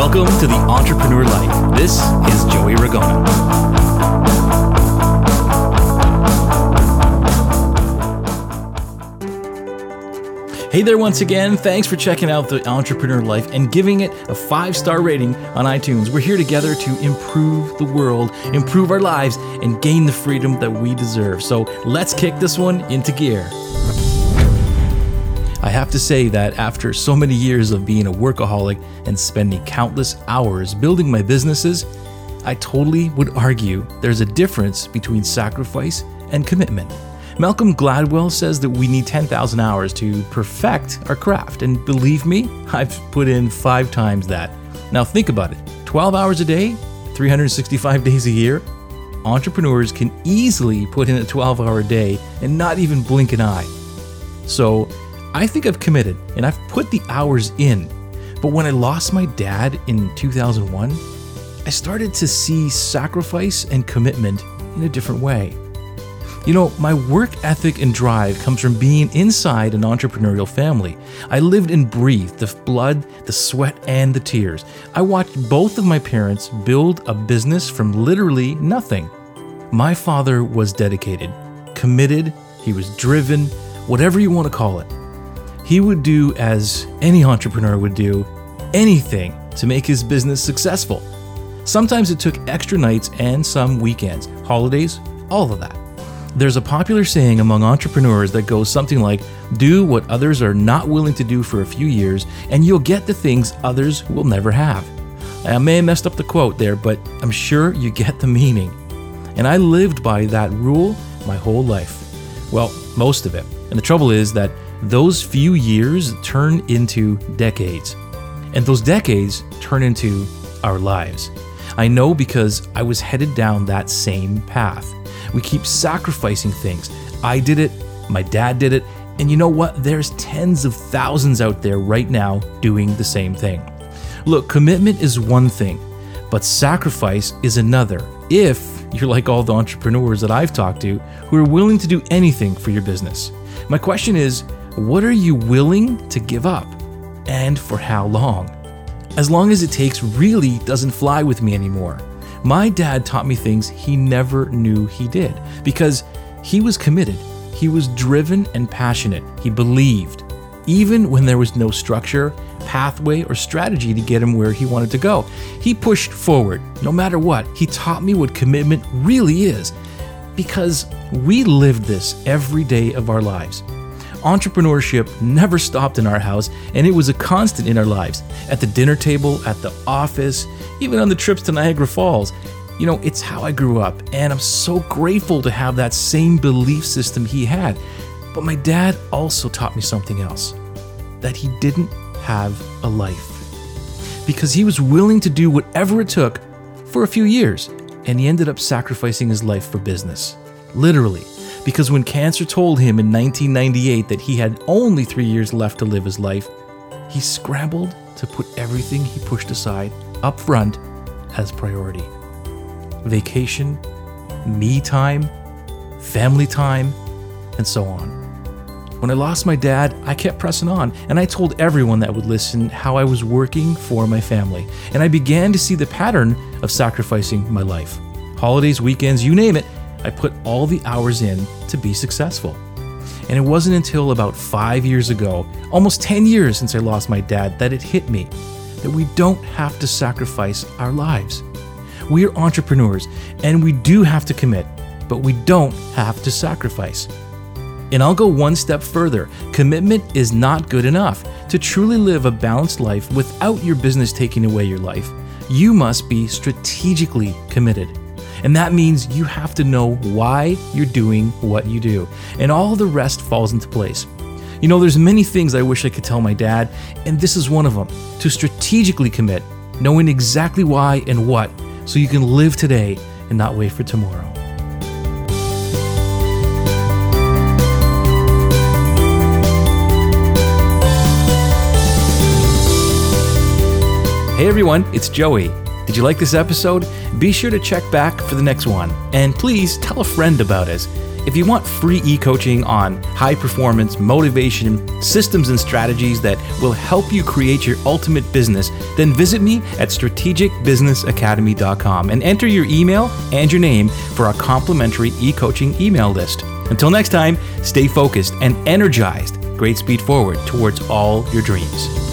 Welcome to the Entrepreneur Life. This is Joey Ragona. Hey there, once again. Thanks for checking out the Entrepreneur Life and giving it a five star rating on iTunes. We're here together to improve the world, improve our lives, and gain the freedom that we deserve. So let's kick this one into gear. I have to say that after so many years of being a workaholic and spending countless hours building my businesses, I totally would argue there's a difference between sacrifice and commitment. Malcolm Gladwell says that we need 10,000 hours to perfect our craft, and believe me, I've put in five times that. Now think about it 12 hours a day, 365 days a year. Entrepreneurs can easily put in a 12 hour day and not even blink an eye. So, I think I've committed and I've put the hours in. But when I lost my dad in 2001, I started to see sacrifice and commitment in a different way. You know, my work ethic and drive comes from being inside an entrepreneurial family. I lived and breathed the blood, the sweat, and the tears. I watched both of my parents build a business from literally nothing. My father was dedicated, committed, he was driven, whatever you want to call it. He would do as any entrepreneur would do anything to make his business successful. Sometimes it took extra nights and some weekends, holidays, all of that. There's a popular saying among entrepreneurs that goes something like do what others are not willing to do for a few years, and you'll get the things others will never have. I may have messed up the quote there, but I'm sure you get the meaning. And I lived by that rule my whole life. Well, most of it. And the trouble is that those few years turn into decades. And those decades turn into our lives. I know because I was headed down that same path. We keep sacrificing things. I did it, my dad did it, and you know what? There's tens of thousands out there right now doing the same thing. Look, commitment is one thing, but sacrifice is another. If you're like all the entrepreneurs that I've talked to who are willing to do anything for your business. My question is what are you willing to give up? And for how long? As long as it takes really doesn't fly with me anymore. My dad taught me things he never knew he did because he was committed, he was driven and passionate, he believed, even when there was no structure, pathway, or strategy to get him where he wanted to go. He pushed forward, no matter what. He taught me what commitment really is because we lived this every day of our lives. Entrepreneurship never stopped in our house, and it was a constant in our lives. At the dinner table, at the office, even on the trips to Niagara Falls. You know, it's how I grew up, and I'm so grateful to have that same belief system he had. But my dad also taught me something else that he didn't have a life. Because he was willing to do whatever it took for a few years, and he ended up sacrificing his life for business. Literally because when cancer told him in 1998 that he had only three years left to live his life, he scrambled to put everything he pushed aside up front as priority vacation, me time, family time, and so on. When I lost my dad, I kept pressing on, and I told everyone that would listen how I was working for my family. And I began to see the pattern of sacrificing my life. Holidays, weekends, you name it, I put all the hours in to be successful. And it wasn't until about five years ago, almost 10 years since I lost my dad, that it hit me that we don't have to sacrifice our lives. We are entrepreneurs and we do have to commit, but we don't have to sacrifice. And I'll go one step further commitment is not good enough. To truly live a balanced life without your business taking away your life, you must be strategically committed. And that means you have to know why you're doing what you do. And all the rest falls into place. You know, there's many things I wish I could tell my dad, and this is one of them to strategically commit, knowing exactly why and what, so you can live today and not wait for tomorrow. Hey everyone, it's Joey. Did you like this episode? Be sure to check back for the next one. And please tell a friend about us. If you want free e coaching on high performance, motivation, systems, and strategies that will help you create your ultimate business, then visit me at strategicbusinessacademy.com and enter your email and your name for our complimentary e coaching email list. Until next time, stay focused and energized. Great speed forward towards all your dreams.